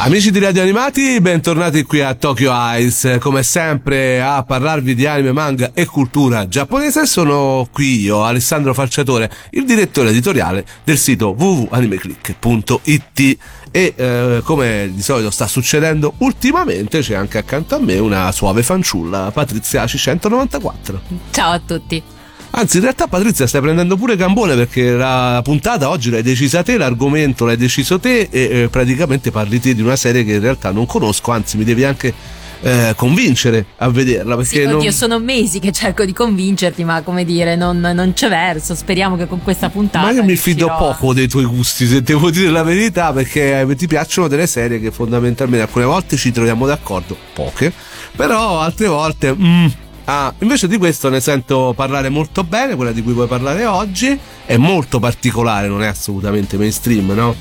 Amici di Radio Animati, bentornati qui a Tokyo Eyes. Come sempre a parlarvi di anime, manga e cultura giapponese sono qui io, Alessandro Falciatore, il direttore editoriale del sito www.animeclick.it e eh, come di solito sta succedendo ultimamente c'è anche accanto a me una suave fanciulla, Patrizia C194. Ciao a tutti. Anzi, in realtà, Patrizia, stai prendendo pure gambone perché la puntata oggi l'hai decisa te, l'argomento l'hai deciso te e eh, praticamente parli te di una serie che in realtà non conosco, anzi, mi devi anche eh, convincere a vederla. Perché sì, non... oddio, sono mesi che cerco di convincerti, ma come dire, non, non c'è verso. Speriamo che con questa puntata. Ma io mi fido poco dei tuoi gusti, se devo dire la verità, perché ti piacciono delle serie che fondamentalmente alcune volte ci troviamo d'accordo, poche, però altre volte. Mm, Ah, invece di questo ne sento parlare molto bene, quella di cui vuoi parlare oggi è molto particolare, non è assolutamente mainstream, no?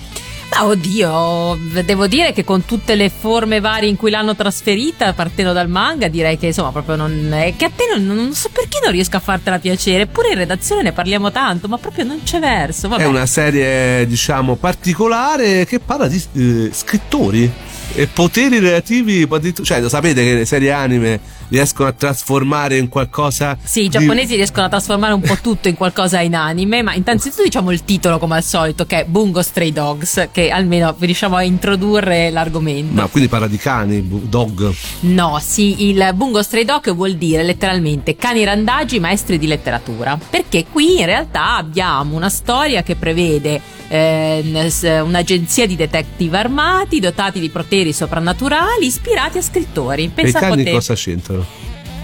Ma oddio, devo dire che con tutte le forme varie in cui l'hanno trasferita, partendo dal manga, direi che insomma proprio non è che a te non, non so perché non riesco a fartela piacere. Eppure in redazione ne parliamo tanto, ma proprio non c'è verso. Vabbè. È una serie, diciamo, particolare che parla di eh, scrittori e poteri relativi, cioè lo sapete che le serie anime riescono a trasformare in qualcosa. Sì, i giapponesi di... riescono a trasformare un po' tutto in qualcosa in anime, ma innanzitutto diciamo il titolo come al solito, che è Bungo Stray Dogs, che almeno riusciamo a introdurre l'argomento. Ma quindi parla di cani, dog? No, sì, il Bungo Stray Dog vuol dire letteralmente cani randagi maestri di letteratura, perché qui in realtà abbiamo una storia che prevede eh, un'agenzia di detective armati dotati di poteri soprannaturali ispirati a scrittori. Pensa e i cani cosa c'entrano?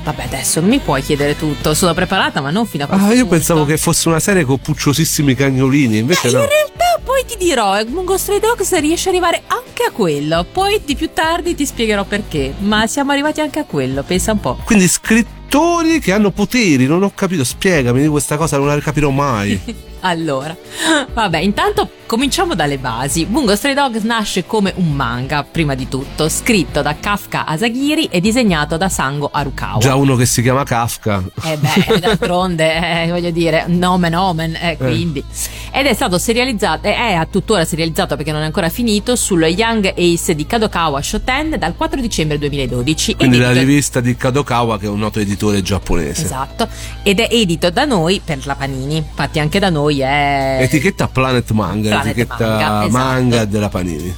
Vabbè, adesso mi puoi chiedere tutto. Sono preparata, ma non fino a questo Ah, io punto. pensavo che fosse una serie con pucciosissimi cagnolini. Invece eh, no. In realtà, poi ti dirò: Mungo Stray Dogs riesce ad arrivare anche a quello. Poi di più tardi ti spiegherò perché. Ma siamo arrivati anche a quello, pensa un po'. Quindi scrittori che hanno poteri, non ho capito. Spiegami di questa cosa, non la capirò mai. Allora, vabbè, intanto cominciamo dalle basi. Bungo Stray Dogs nasce come un manga, prima di tutto, scritto da Kafka Asagiri e disegnato da Sango Arukawa. Già uno che si chiama Kafka. Eh beh, d'altronde, eh, voglio dire, nomen omen, eh, quindi. Eh. Ed è stato serializzato, è a tuttora serializzato perché non è ancora finito, sullo Young Ace di Kadokawa Shoten dal 4 dicembre 2012. Quindi la rivista di Kadokawa che è un noto editore giapponese. Esatto, ed è edito da noi per la Panini, infatti anche da noi è... Etichetta Planet Manga, Planet etichetta manga, esatto. manga della Panini.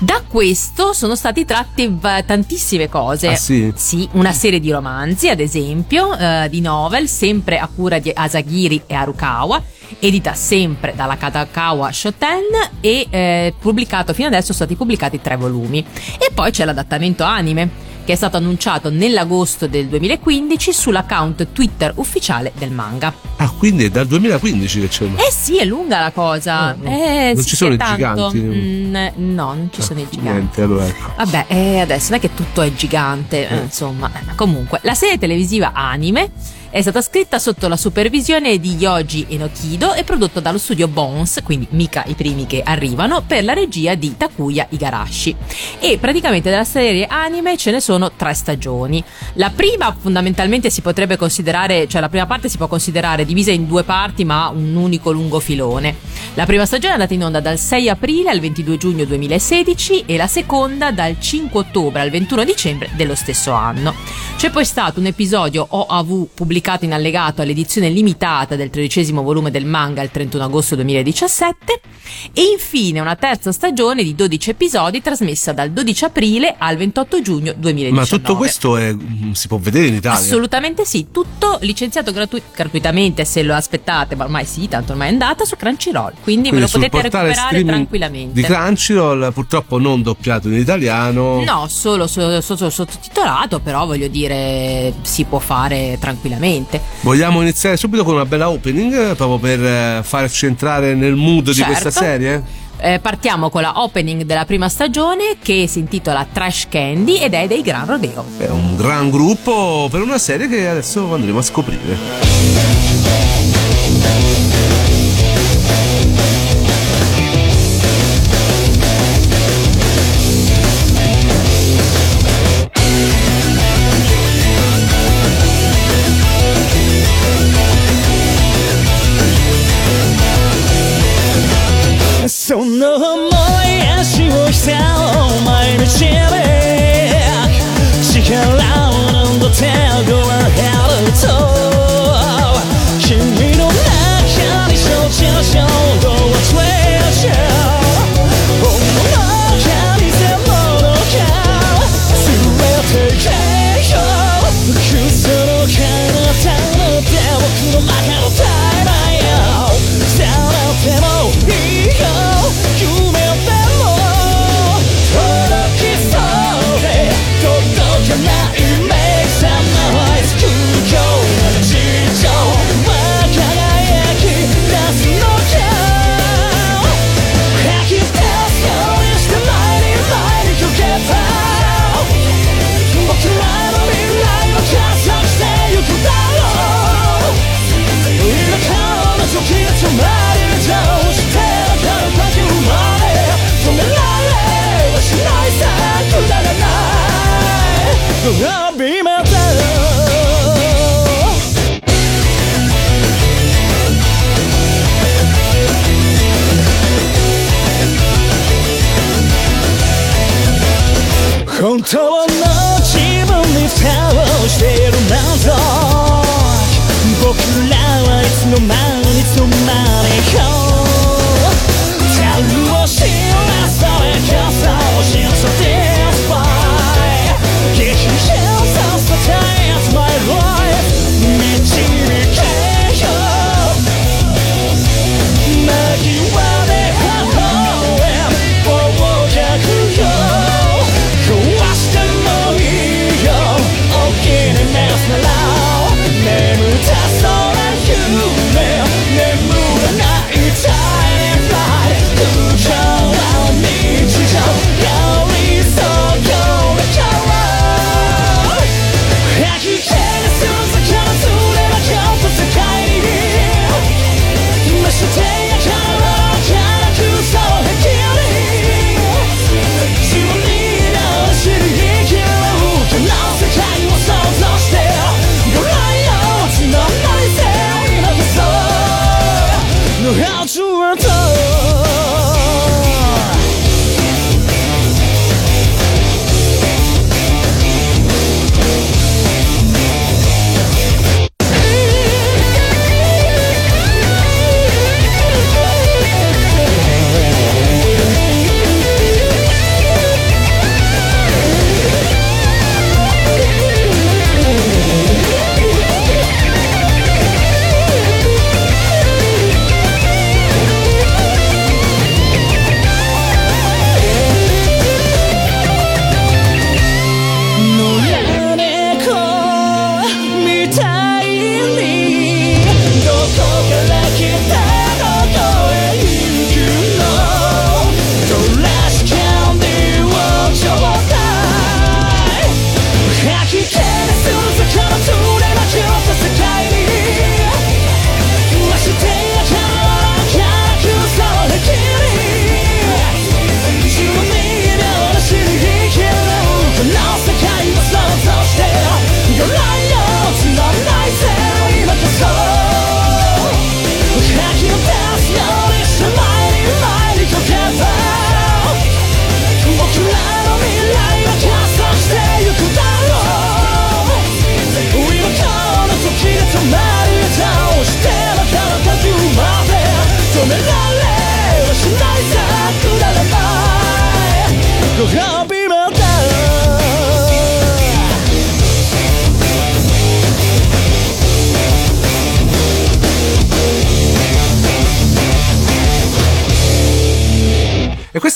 Da questo sono stati tratti tantissime cose. Ah, sì? sì? una serie di romanzi, ad esempio, uh, di novel, sempre a cura di Asagiri e Arukawa, edita sempre dalla Katakawa Shoten e eh, pubblicato fino adesso sono stati pubblicati tre volumi. E poi c'è l'adattamento anime che è stato annunciato nell'agosto del 2015 sull'account Twitter ufficiale del manga. Ah, quindi è dal 2015 che c'è. Eh sì, è lunga la cosa. No, no. Eh, non sì, ci sono i tanto. giganti. Mm, no, non ci ah, sono i giganti. Niente, allora ecco. Vabbè, eh, adesso non è che tutto è gigante, eh. insomma. Comunque, la serie televisiva anime è stata scritta sotto la supervisione di Yoji Enokido e prodotta dallo studio Bones, quindi mica i primi che arrivano, per la regia di Takuya Igarashi. E praticamente della serie anime ce ne sono tre stagioni. La prima fondamentalmente si potrebbe considerare, cioè la prima parte si può considerare divisa in due parti ma un unico lungo filone. La prima stagione è andata in onda dal 6 aprile al 22 giugno 2016 e la seconda dal 5 ottobre al 21 dicembre dello stesso anno. C'è poi stato un episodio OAV pubblicato in allegato all'edizione limitata del tredicesimo volume del manga il 31 agosto 2017 e infine una terza stagione di 12 episodi trasmessa dal 12 aprile al 28 giugno 2019. Ma tutto questo è, mm, si può vedere in Italia? Assolutamente sì, tutto licenziato gratu- gratuitamente se lo aspettate, ma ormai sì, tanto ormai è andata su Crunchyroll, quindi, quindi ve lo potete recuperare tranquillamente. Di Crunchyroll purtroppo non doppiato in italiano. No, solo sottotitolato, però voglio dire si può fare tranquillamente. Vogliamo iniziare subito con una bella opening proprio per eh, farci entrare nel mood certo. di questa serie? Eh, partiamo con la opening della prima stagione che si intitola Trash Candy ed è dei Gran Rodeo. È un gran gruppo per una serie che adesso andremo a scoprire. So numb.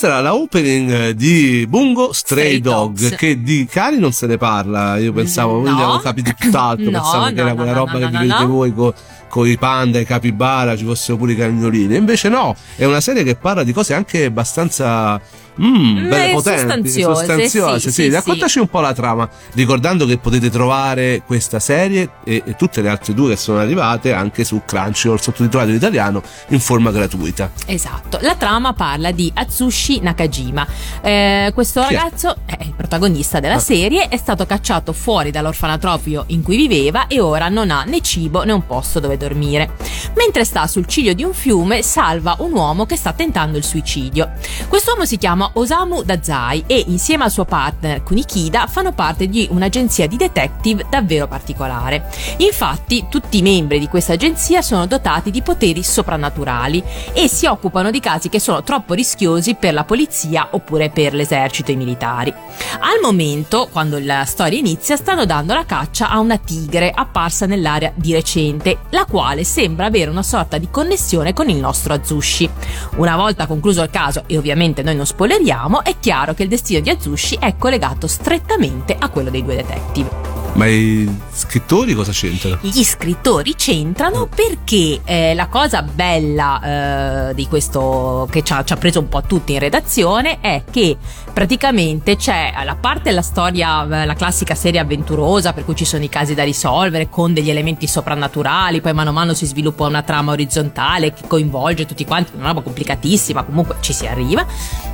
Questa era la opening eh, di Bungo Stray, Stray Dog, Dogs. che di cani non se ne parla. Io pensavo, no. avevo capito tutt'altro, no, pensavo no, che era quella roba che vedete voi con con i panda, i capibara, ci fossero pure i cagnolini. Invece no, è una serie che parla di cose anche abbastanza mm, mm belle, eh, potenti, sostanziose. sostanziose sì, sì, sì, Raccontaci un po' la trama, ricordando che potete trovare questa serie e, e tutte le altre due che sono arrivate anche su Crunchyroll sottotitolato in italiano in forma gratuita. Esatto, la trama parla di Atsushi Nakajima. Eh, questo Chi ragazzo è? è? il protagonista della ah. serie, è stato cacciato fuori dall'orfanatrofio in cui viveva e ora non ha né cibo né un posto dove dormire. Mentre sta sul ciglio di un fiume, salva un uomo che sta tentando il suicidio. Quest'uomo si chiama Osamu Dazai e insieme al suo partner Kunikida fanno parte di un'agenzia di detective davvero particolare. Infatti, tutti i membri di questa agenzia sono dotati di poteri soprannaturali e si occupano di casi che sono troppo rischiosi per la polizia oppure per l'esercito e i militari. Al momento, quando la storia inizia, stanno dando la caccia a una tigre apparsa nell'area di recente, la quale sembra avere una sorta di connessione con il nostro Azushi. Una volta concluso il caso, e ovviamente noi non spoileriamo, è chiaro che il destino di Azushi è collegato strettamente a quello dei due detective. Ma i scrittori cosa c'entrano? Gli scrittori c'entrano perché eh, la cosa bella eh, di questo che ci ha, ci ha preso un po' tutti in redazione è che praticamente c'è la parte della storia, eh, la classica serie avventurosa per cui ci sono i casi da risolvere con degli elementi soprannaturali, poi mano a mano si sviluppa una trama orizzontale che coinvolge tutti quanti, una roba complicatissima, comunque ci si arriva.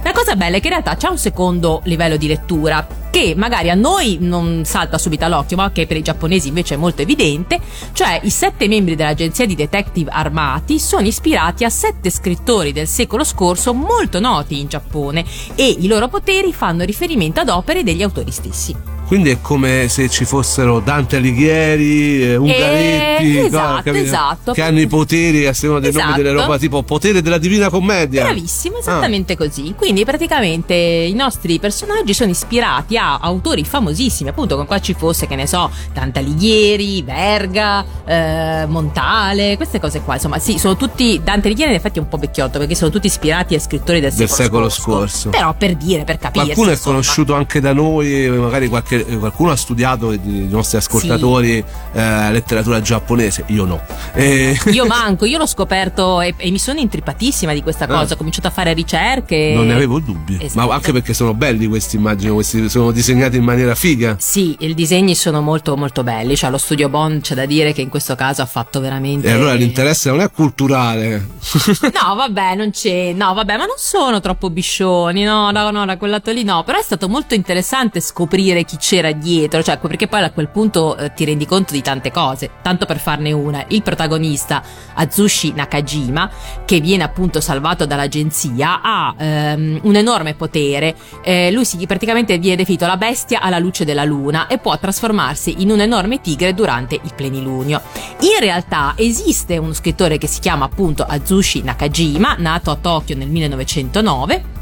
La cosa bella è che in realtà c'è un secondo livello di lettura che magari a noi non salta subito all'occhio, ma che per i giapponesi invece è molto evidente, cioè i sette membri dell'agenzia di detective armati sono ispirati a sette scrittori del secolo scorso molto noti in Giappone e i loro poteri fanno riferimento ad opere degli autori stessi. Quindi è come se ci fossero Dante Alighieri, eh, Ungaretti, Eh, no, esatto, capito? esatto. che hanno i poteri a seconda dei nomi delle Esatto. roba tipo potere della divina commedia. Bravissimo, esattamente così. Quindi praticamente i nostri personaggi sono ispirati a autori famosissimi, appunto con qua ci fosse, che ne so, Dante Alighieri, Verga, eh, Montale, queste cose qua. Insomma, sì, sono tutti. Dante Alighieri in effetti è un po' vecchiotto perché sono tutti ispirati a scrittori del, Del secolo scorso. Però per dire, per capire. Qualcuno è conosciuto anche da noi, magari qualche- qualcuno ha studiato i nostri ascoltatori eh, letteratura giapponese, io no. Eh, Io manco, io l'ho scoperto e, e mi sono intrippatissima di questa cosa. Ah. Ho cominciato a fare ricerche. non ne avevo dubbi, Esatto. ma anche perché sono belli questi, immagino, questi sono disegnati in maniera figa. Sì, i disegni sono molto molto belli, cioè lo studio Bond c'è da dire che in questo caso ha fatto veramente... E allora l'interesse non è culturale. No, vabbè, non c'è. No, vabbè, ma non sono troppo biscioni. No, no, no, da quel lato lì no. Però è stato molto interessante scoprire chi c'era dietro. Cioè, perché poi a quel punto eh, ti rendi conto di tante cose. Tanto per farne una, il protagonista, Azushi Nakajima, che viene appunto salvato dall'agenzia, ha ehm, un enorme potere. Eh, lui si, praticamente viene definito la bestia alla luce della luna e può trasformarsi in un enorme tigre durante il plenilunio. In realtà esiste uno scrittore che si chiama appunto Azushi Nakajima, nato a Tokyo nel 1909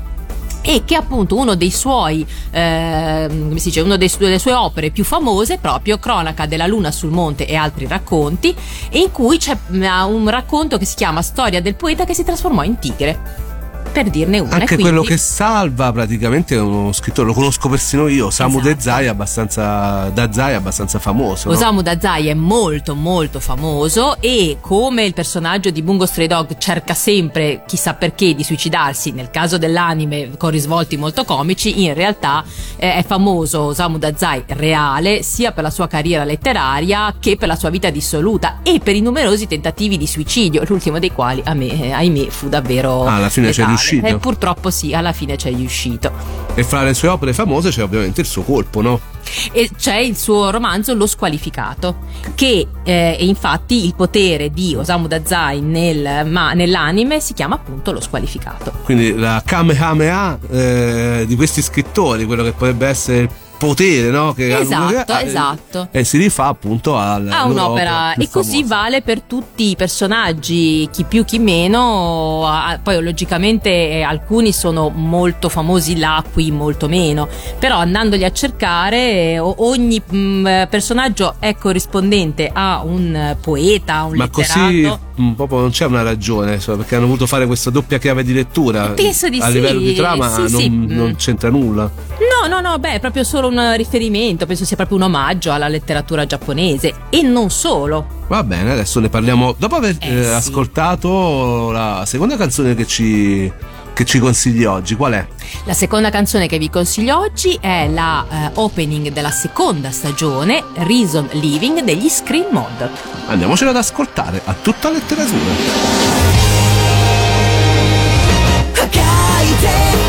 e che appunto uno dei suoi ehm, come si dice una delle sue opere più famose proprio Cronaca della luna sul monte e altri racconti in cui c'è mm, un racconto che si chiama Storia del poeta che si trasformò in tigre per dirne una Anche e quello quindi- che salva praticamente è uno scrittore, lo conosco persino io, Samu Esatto. Dazai, abbastanza, Dazai abbastanza famoso. no? Osamu Dazai è molto molto famoso e come il personaggio di Bungo Stray Dog cerca sempre, chissà perché, di suicidarsi, nel caso dell'anime con risvolti molto comici, in realtà eh, è famoso Osamu Dazai reale sia per la sua carriera letteraria che per la sua vita dissoluta e per i numerosi tentativi di suicidio, l'ultimo dei quali a me, eh, ahimè fu davvero... Ah, alla fine c'è. Riuscito? Eh, purtroppo sì, alla fine c'è riuscito. E fra le sue opere famose c'è ovviamente il suo colpo, no? E c'è il suo romanzo Lo squalificato, che eh, infatti il potere di Osamu Dazai nel, ma, nell'anime si chiama appunto Lo squalificato. Quindi la Kamehameha eh, di questi scrittori, quello che potrebbe essere il potere, no? Che hanno- Esatto, eh, esatto. E si rifà appunto al Ha un'opera e così vale per tutti i personaggi, chi più chi meno, ah, poi logicamente eh, alcuni sono molto famosi là, qui molto meno, però andandoli a cercare eh, ogni mh, personaggio è corrispondente a un eh, poeta, a un Ma letterato. Mm, proprio non c'è una ragione, perché hanno voluto fare questa doppia chiave di lettura. Penso di a sì, livello di trama sì, non, sì, mm. non c'entra nulla. No, no, no, beh, è proprio solo un riferimento, penso sia proprio un omaggio alla letteratura giapponese e non solo. Va bene, adesso ne parliamo. Dopo aver Eh, eh, ascoltato la seconda canzone che ci, che ci consigli oggi? Qual è? La seconda canzone che vi consiglio oggi è la eh, opening della seconda stagione Reason Living degli Screen Mod. Andiamocela ad ascoltare a tutta letteratura. Okay,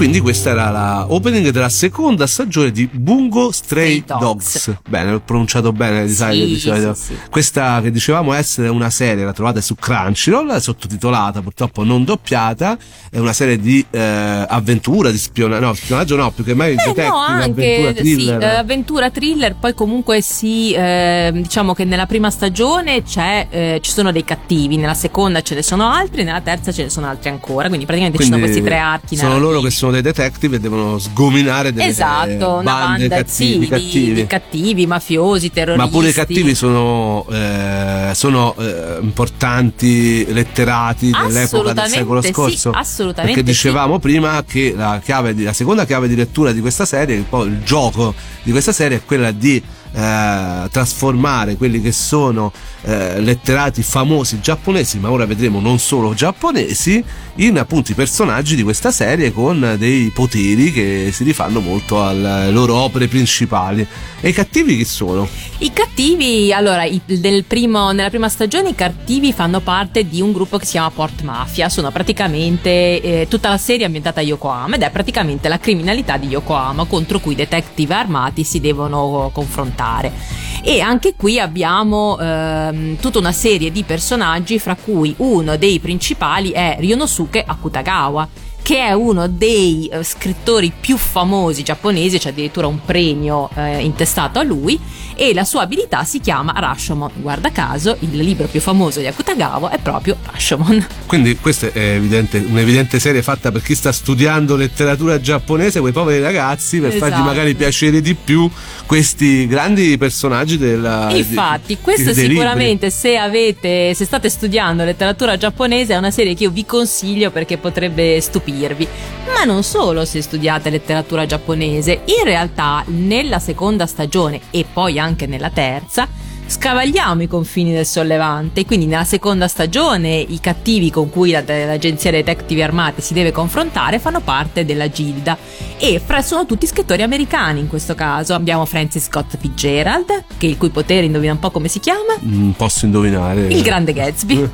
quindi questa era la opening della seconda stagione di Bungo Stray, Dogs. Dogs. Bene, l'ho pronunciato bene, sì, sì, sì, Questa che dicevamo essere una serie, la trovate su Crunchyroll, sottotitolata, purtroppo non doppiata, è una serie di eh, avventura, di spionaggio, no, spionaggio no, più che mai Beh, detective, no, anche, avventura thriller. Sì, avventura thriller, poi comunque sì, eh, diciamo che nella prima stagione eh, ci sono dei cattivi, nella seconda ce ne sono altri, nella terza ce ne sono altri ancora, quindi praticamente quindi ci sono questi tre archi. Sono loro che sono sono dei detective e devono sgominare delle esatto, bande banda, cattivi, sì, cattivi. Di, cattivi, mafiosi, terroristi. Ma pure i cattivi sono, eh, sono eh, importanti letterati dell'epoca del secolo scorso. Assolutamente. Perché dicevamo sì. prima che la, chiave, la seconda chiave di lettura di questa serie, il gioco di questa serie è quella di eh, trasformare quelli che sono eh, letterati famosi giapponesi, ma ora vedremo non solo giapponesi, in appunto i personaggi di questa serie con dei poteri che si rifanno molto alle loro opere principali. E i cattivi chi sono? I cattivi, allora, i- primo- nella prima stagione i cattivi fanno parte di un gruppo che si chiama Port Mafia, sono praticamente eh, tutta la serie ambientata a Yokohama ed è praticamente la criminalità di Yokohama contro cui i detective armati si devono confrontare. E anche qui abbiamo ehm, tutta una serie di personaggi, fra cui uno dei principali è Ryonosuke Akutagawa che è uno dei eh, scrittori più famosi giapponesi, c'è addirittura un premio eh, intestato a lui, e la sua abilità si chiama Rashomon. Guarda caso, il libro più famoso di Akutagawa è proprio Rashomon. Quindi questa è evidente, un'evidente serie fatta per chi sta studiando letteratura giapponese, quei poveri ragazzi, per fargli Esatto. magari piacere di più questi grandi personaggi della... Infatti, di- questo libri. sicuramente se avete, se state studiando letteratura giapponese è una serie che io vi consiglio perché potrebbe stupirvi. Ma non solo se studiate letteratura giapponese, in realtà nella seconda stagione e poi anche nella terza scavagliamo i confini del sollevante, quindi nella seconda stagione i cattivi con cui la- l'agenzia dei detective armati si deve confrontare fanno parte della Gilda e fra, sono tutti scrittori americani in questo caso. Abbiamo Francis Scott Fitzgerald, che il cui potere indovina un po' come si chiama, Mm, posso indovinare. il grande Gatsby.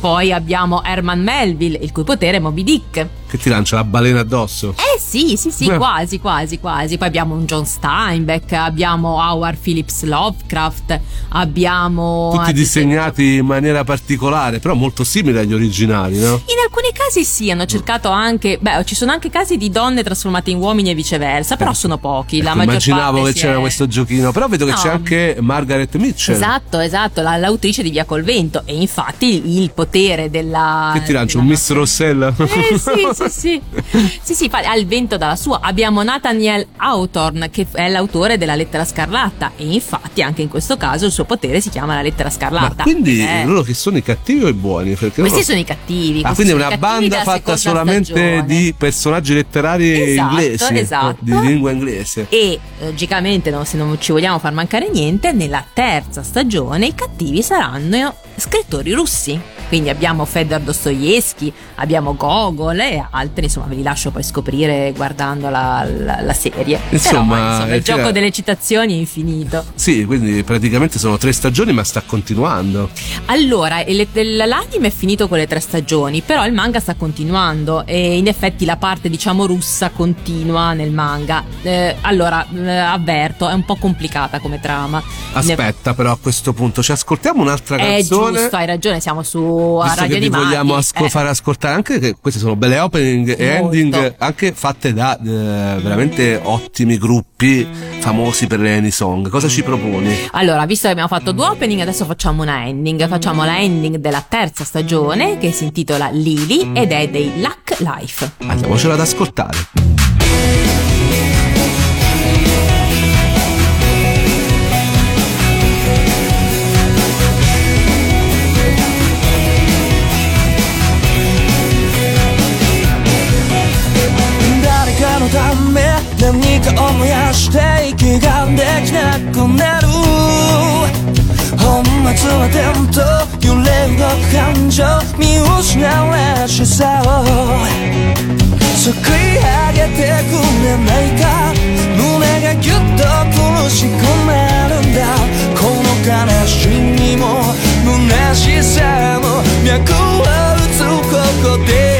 Poi abbiamo Herman Melville, il cui potere è Moby Dick. Che ti lancia la balena addosso. Eh sì, sì, sì, Beh. quasi, quasi, quasi. Poi abbiamo un John Steinbeck, abbiamo Howard Phillips Lovecraft, abbiamo... Tutti disegnati in maniera particolare, però molto simili agli originali, no? In alcuni casi sì, hanno cercato anche, beh, ci sono anche casi di donne trasformate in uomini e viceversa, però sono pochi. La Ecco, maggior immaginavo che c'era è- questo giochino, però vedo che No. c'è anche Margaret Mitchell. Esatto, esatto, la- l'autrice di Via col vento e infatti il potere della... Che ti lancia un Miss Rossella? Eh sì, sì, sì. Sì, sì, fa- ha il vento dalla sua. Abbiamo Nathaniel Hawthorne che è l'autore della lettera scarlatta e infatti anche in questo caso il suo potere si chiama la lettera Ma scarlatta. quindi Eh, loro che sono i cattivi o i buoni? Perché Questi loro- sono i cattivi. Ah, quindi è una banda fatta solamente stagione. di personaggi letterari Esatto, inglesi, esatto. di lingua inglese. E logicamente, no, se non ci vogliamo far mancare niente, nella terza stagione i cattivi saranno scrittori russi. Quindi abbiamo Fedor Dostoevsky, abbiamo Gogol e altri, insomma, ve li lascio poi scoprire guardando la, la- la serie. Insomma, Però, insomma, eh, il gioco cioè- delle citazioni è infinito. Sì, quindi praticamente sono tre stagioni, ma sta continuando. Allora, l'anime è finito con le tre stagioni, però il manga sta continuando e in effetti la parte diciamo russa continua nel manga. Eh, allora, eh, avverto, è un po' complicata come trama. Aspetta, però a questo punto ci ascoltiamo un'altra Ne- È canzone. Giusto, hai ragione, siamo su Visto Radio che Animati. vogliamo asco- Eh, far ascoltare anche che queste sono belle opening e ending anche fatte da eh, veramente ottimi gruppi famosi per le Any Song. Cosa ci proponi? Allora, visto che abbiamo fatto due opening, adesso facciamo una ending. Facciamo la ending della terza stagione che si intitola Lily ed è dei Luck Life. Andiamocela ad ascoltare. なる。本末は転倒揺れ動く感情見失うらしさを。すくい上げてくれないか。胸がぎゅっと苦しくなるんだ。この悲しみも虚しさも脈を打つここで。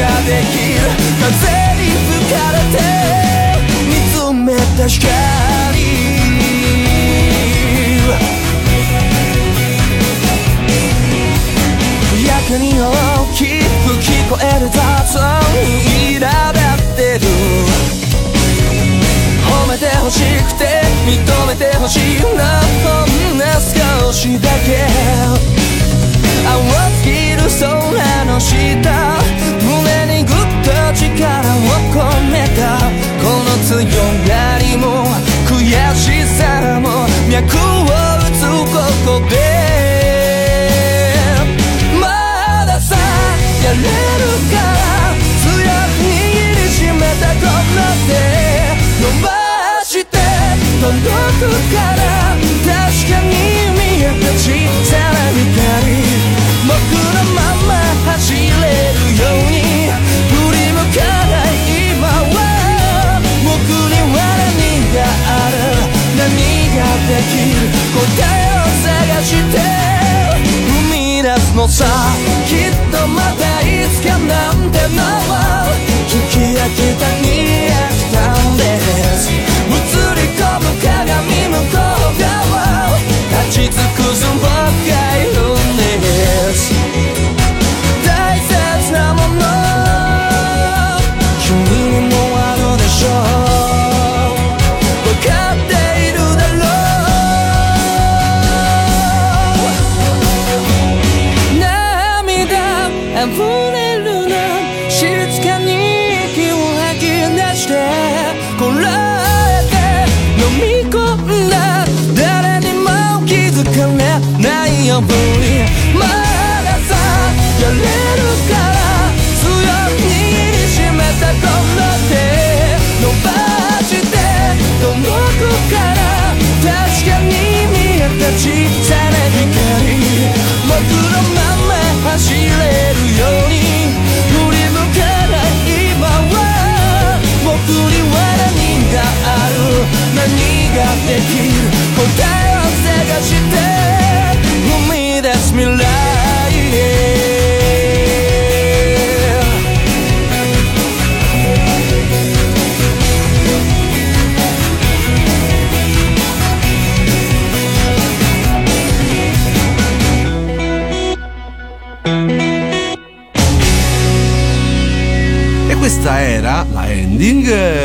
ができる。風に吹かれて見つめた光。やけに大きく聞こえる雑音に苛立ってる。褒めてほしくて認めてほしいなほんの少しだけ。青すぎる空の下胸にぐっと力を込めた。この強がりも悔しさも脈を打つここで。まださやれるから強く握りしめたこの手伸ばして届くから確かに。できる答えを探して踏み出すのさきっとまたいつかなんてのは聞き飽きたに飽きたんです映り込むか できる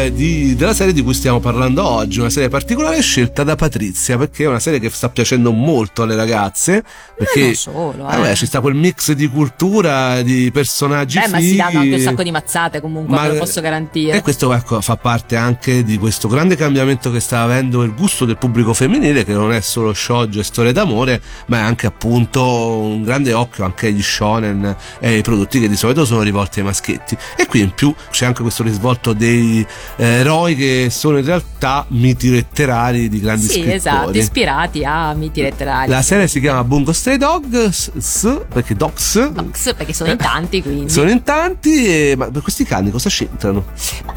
eh, di- della serie di cui stiamo parlando oggi, una serie particolare scelta da Patrizia, perché è una serie che sta piacendo molto alle ragazze. Perché non solo, eh. vabbè, ci sta quel mix di cultura, di personaggi Beh, ma si danno anche un sacco di mazzate comunque, Ma- ve lo posso garantire. E questo ecco, fa parte anche di questo grande cambiamento che sta avendo il gusto del pubblico femminile, che non è solo shoujo e storie d'amore, ma è anche appunto un grande occhio anche agli shonen e ai prodotti che di solito sono rivolti ai maschietti. E qui in più c'è anche questo risvolto dei eh, eroi che sono in realtà miti letterari di grandi Sì, scrittori. esatto, ispirati a miti letterari. La serie si chiama Bungo Stray Dog, s- s- perché Dogs. Dogs, perché sono in tanti, quindi. Sono in tanti, e, ma questi cani cosa c'entrano?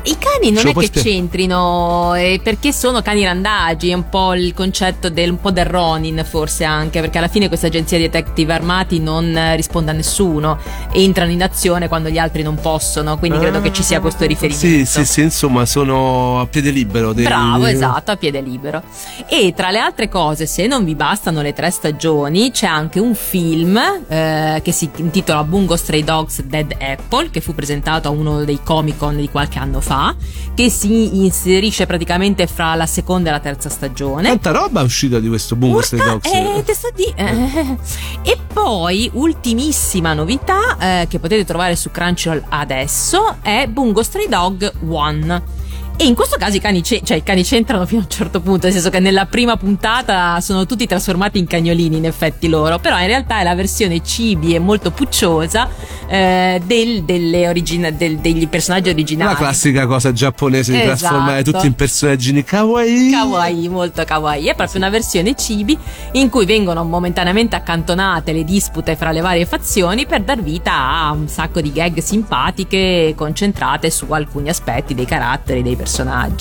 I cani non Ce è che spiegare? c'entrino, eh, perché sono cani randagi, è un po' il concetto del, un po' del Ronin forse anche, perché alla fine questa agenzia di detective armati non eh, risponde a nessuno, entrano in azione quando gli altri non possono, quindi credo che ci sia questo riferimento. Sì, sì, sì, insomma, sono a piede libero. dei- Bravo, esatto, a piede libero. E tra le altre cose, se non vi bastano le tre stagioni, c'è anche un film eh, che si intitola Bungo Stray Dogs Dead Apple, che fu presentato a uno dei Comic Con di qualche anno fa, che si inserisce praticamente fra la seconda e la terza stagione. Tanta roba è uscita di questo Bungo Stray Dogs. eh, te sto di- eh. E poi, ultimissima novità eh, che potete trovare su Crunchyroll adesso è Bungo Stray Dog One. E in questo caso i cani, ce- cioè, i cani c'entrano fino a un certo punto, nel senso che nella prima puntata sono tutti trasformati in cagnolini, in effetti loro, però in realtà è la versione cibi e molto pucciosa eh, del- delle origina- del- degli personaggi originali. La classica cosa giapponese di Esatto. trasformare tutti in personaggini kawaii. Kawaii, molto kawaii. È proprio una versione cibi in cui vengono momentaneamente accantonate le dispute fra le varie fazioni per dar vita a un sacco di gag simpatiche concentrate su alcuni aspetti dei caratteri dei personaggi.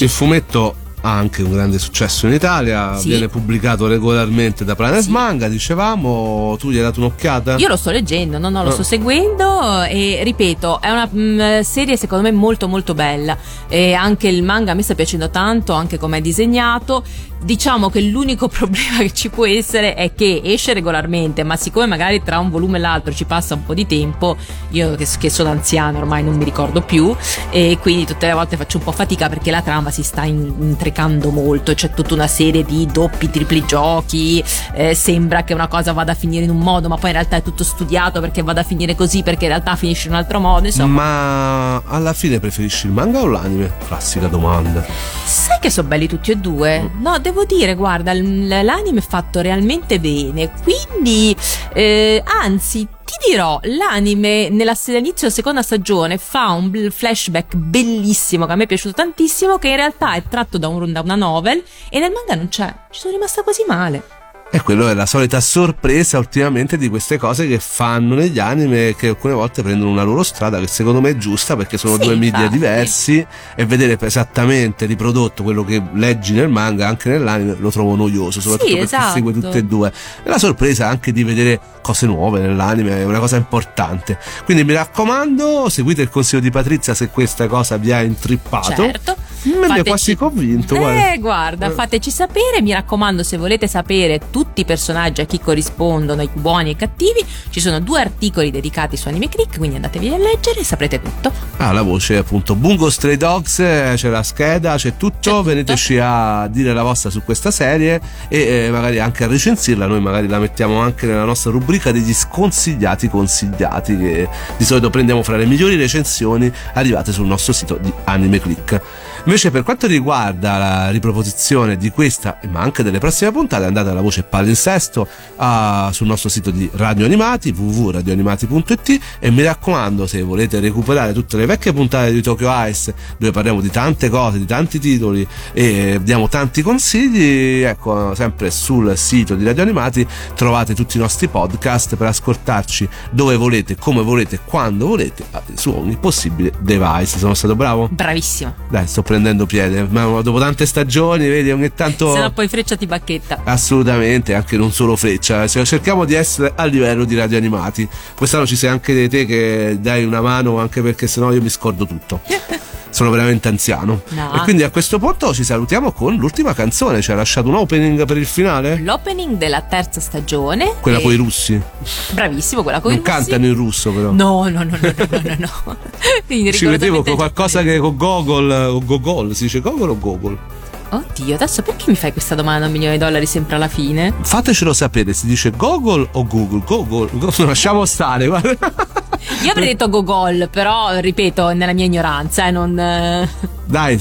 Il fumetto ha anche un grande successo in Italia, Sì. viene pubblicato regolarmente da Planet Sì. Manga, dicevamo, tu gli hai dato un'occhiata? Io lo sto leggendo, no, no, lo Ah. sto seguendo e ripeto, è una mm, serie secondo me molto molto bella e anche il manga me sta piacendo tanto, anche come è disegnato. Diciamo che l'unico problema che ci può essere è che esce regolarmente, ma siccome magari tra un volume e l'altro ci passa un po' di tempo, io che, che sono anziano ormai non mi ricordo più e quindi tutte le volte faccio un po' fatica perché la trama si sta in- intricando sprecando molto, c'è tutta una serie di doppi, tripli giochi, eh, sembra che una cosa vada a finire in un modo, ma poi in realtà è tutto studiato perché vada a finire così, perché in realtà finisce in un altro modo, insomma. Ma alla fine preferisci il manga o l'anime? Classica domanda. Sai che sono belli tutti e due? No, devo dire, guarda, l'anime è fatto realmente bene, quindi, eh, anzi, ti dirò, l'anime nella all'inizio della seconda stagione fa un flashback bellissimo che a me è piaciuto tantissimo, che in realtà è tratto da, un- da una novel e nel manga non c'è. Ci sono rimasta quasi male. E quello è la solita sorpresa ultimamente di queste cose che fanno negli anime che alcune volte prendono una loro strada che secondo me è giusta perché sono Sì, due media diversi e vedere esattamente riprodotto quello che leggi nel manga anche nell'anime lo trovo noioso, soprattutto Sì, per chi esatto. segue tutte e due. E la sorpresa anche di vedere cose nuove nell'anime è una cosa importante. Quindi mi raccomando, seguite il consiglio di Patrizia se questa cosa vi ha intrippato. Certo. Ha Fateci- quasi convinto, Eh, guarda. fateci sapere. Mi raccomando, se volete sapere tutti i personaggi a chi corrispondono, i buoni e i cattivi, ci sono due articoli dedicati su Anime Click, quindi andatevi a leggere e saprete tutto. Ah, la voce appunto Bungo Stray Dogs, eh, c'è la scheda, c'è tutto, C'è tutto. veniteci a dire la vostra su questa serie e eh, magari anche a recensirla, noi magari la mettiamo anche nella nostra rubrica degli sconsigliati consigliati che di solito prendiamo fra le migliori recensioni arrivate sul nostro sito di Anime Click. Invece per quanto riguarda la riproposizione di questa, ma anche delle prossime puntate, andate alla voce palinsesto ah, sul nostro sito di Radio Animati, www.radioanimati.it e mi raccomando se volete recuperare tutte le vecchie puntate di Tokyo Ice dove parliamo di tante cose, di tanti titoli e diamo tanti consigli, ecco sempre sul sito di Radio Animati trovate tutti i nostri podcast per ascoltarci dove volete, come volete, quando volete, su ogni possibile device. Sono stato bravo? Bravissimo. Dai, sto prendendo piede, ma dopo tante stagioni, vedi, ogni tanto... Se no poi freccia ti bacchetta. Assolutamente, anche non solo freccia, Se- cerchiamo di essere a livello di radio animati. Quest'anno ci sei anche te che dai una mano, anche perché sennò io mi scordo tutto. Sono veramente anziano. No. E quindi a questo punto ci salutiamo con l'ultima canzone. Ci ha lasciato un opening per il finale? L'opening della terza stagione. Quella e- con i russi. Bravissimo, quella con i non russi. cantano in russo, però. No, no, no, no, no, no, no. Ci vedevo con qualcosa che con Gogol o Gogol, si dice Gogol o Gogol? Oddio, adesso perché mi fai questa domanda a un milione di dollari sempre alla fine? Fatecelo sapere, si dice Gogol o Google? Gogol, Gogol, lasciamo stare, guarda. Io avrei detto Gogol, però ripeto, nella mia ignoranza, eh, non. eh, Dai,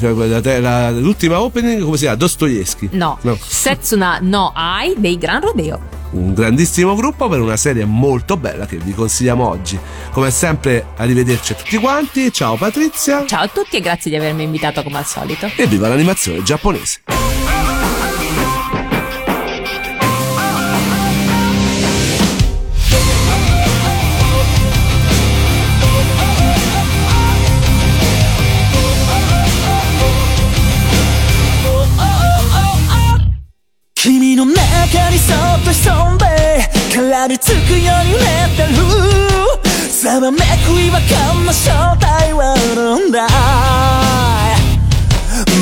la- l'ultima opening come si chiama? Dostoevsky. No. No. Setsuna no Ai dei Gran Rodeo un grandissimo gruppo per una serie molto bella che vi consigliamo oggi. Come sempre, arrivederci a tutti quanti. Ciao Patrizia. Ciao a tutti e grazie di avermi invitato come al solito. E viva l'animazione giapponese. So 絡みつくようになってるざわ。めく違和感の正体はなんだ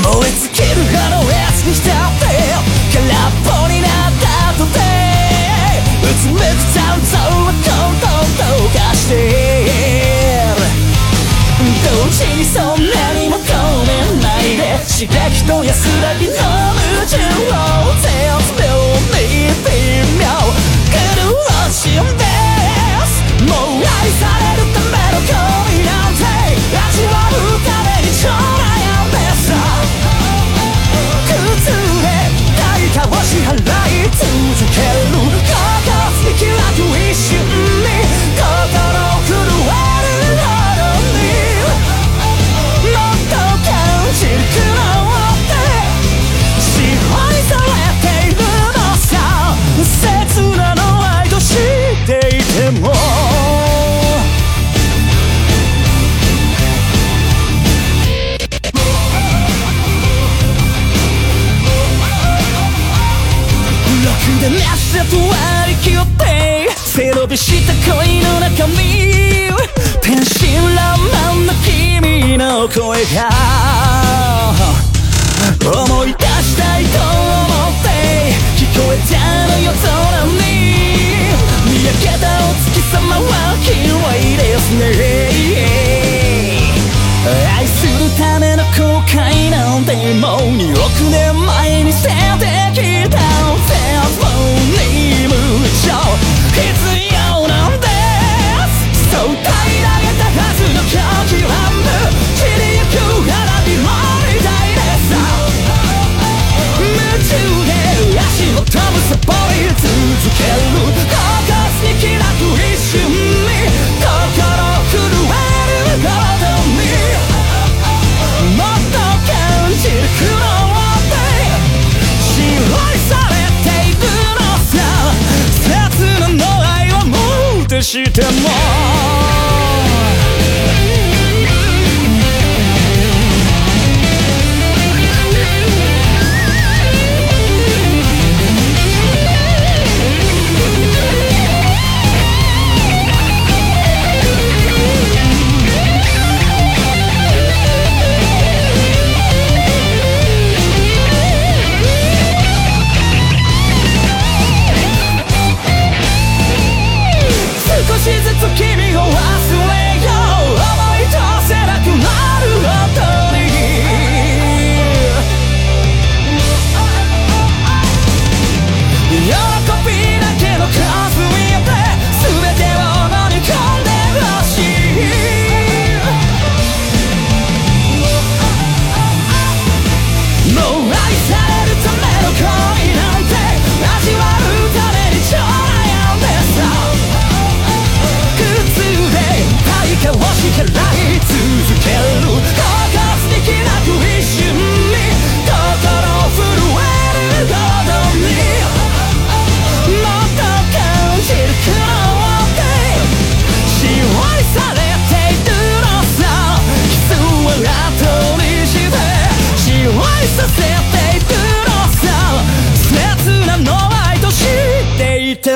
燃え尽きるあの熱に浸って空っぽになった後でうつむく残像は混沌と化して同時にそんなに求めないで刺激と安らぎの矛盾を絶妙に微妙苦しんですもう愛されるための恋なんて味わうために超悩んでさ崩れ代価を支払い続ける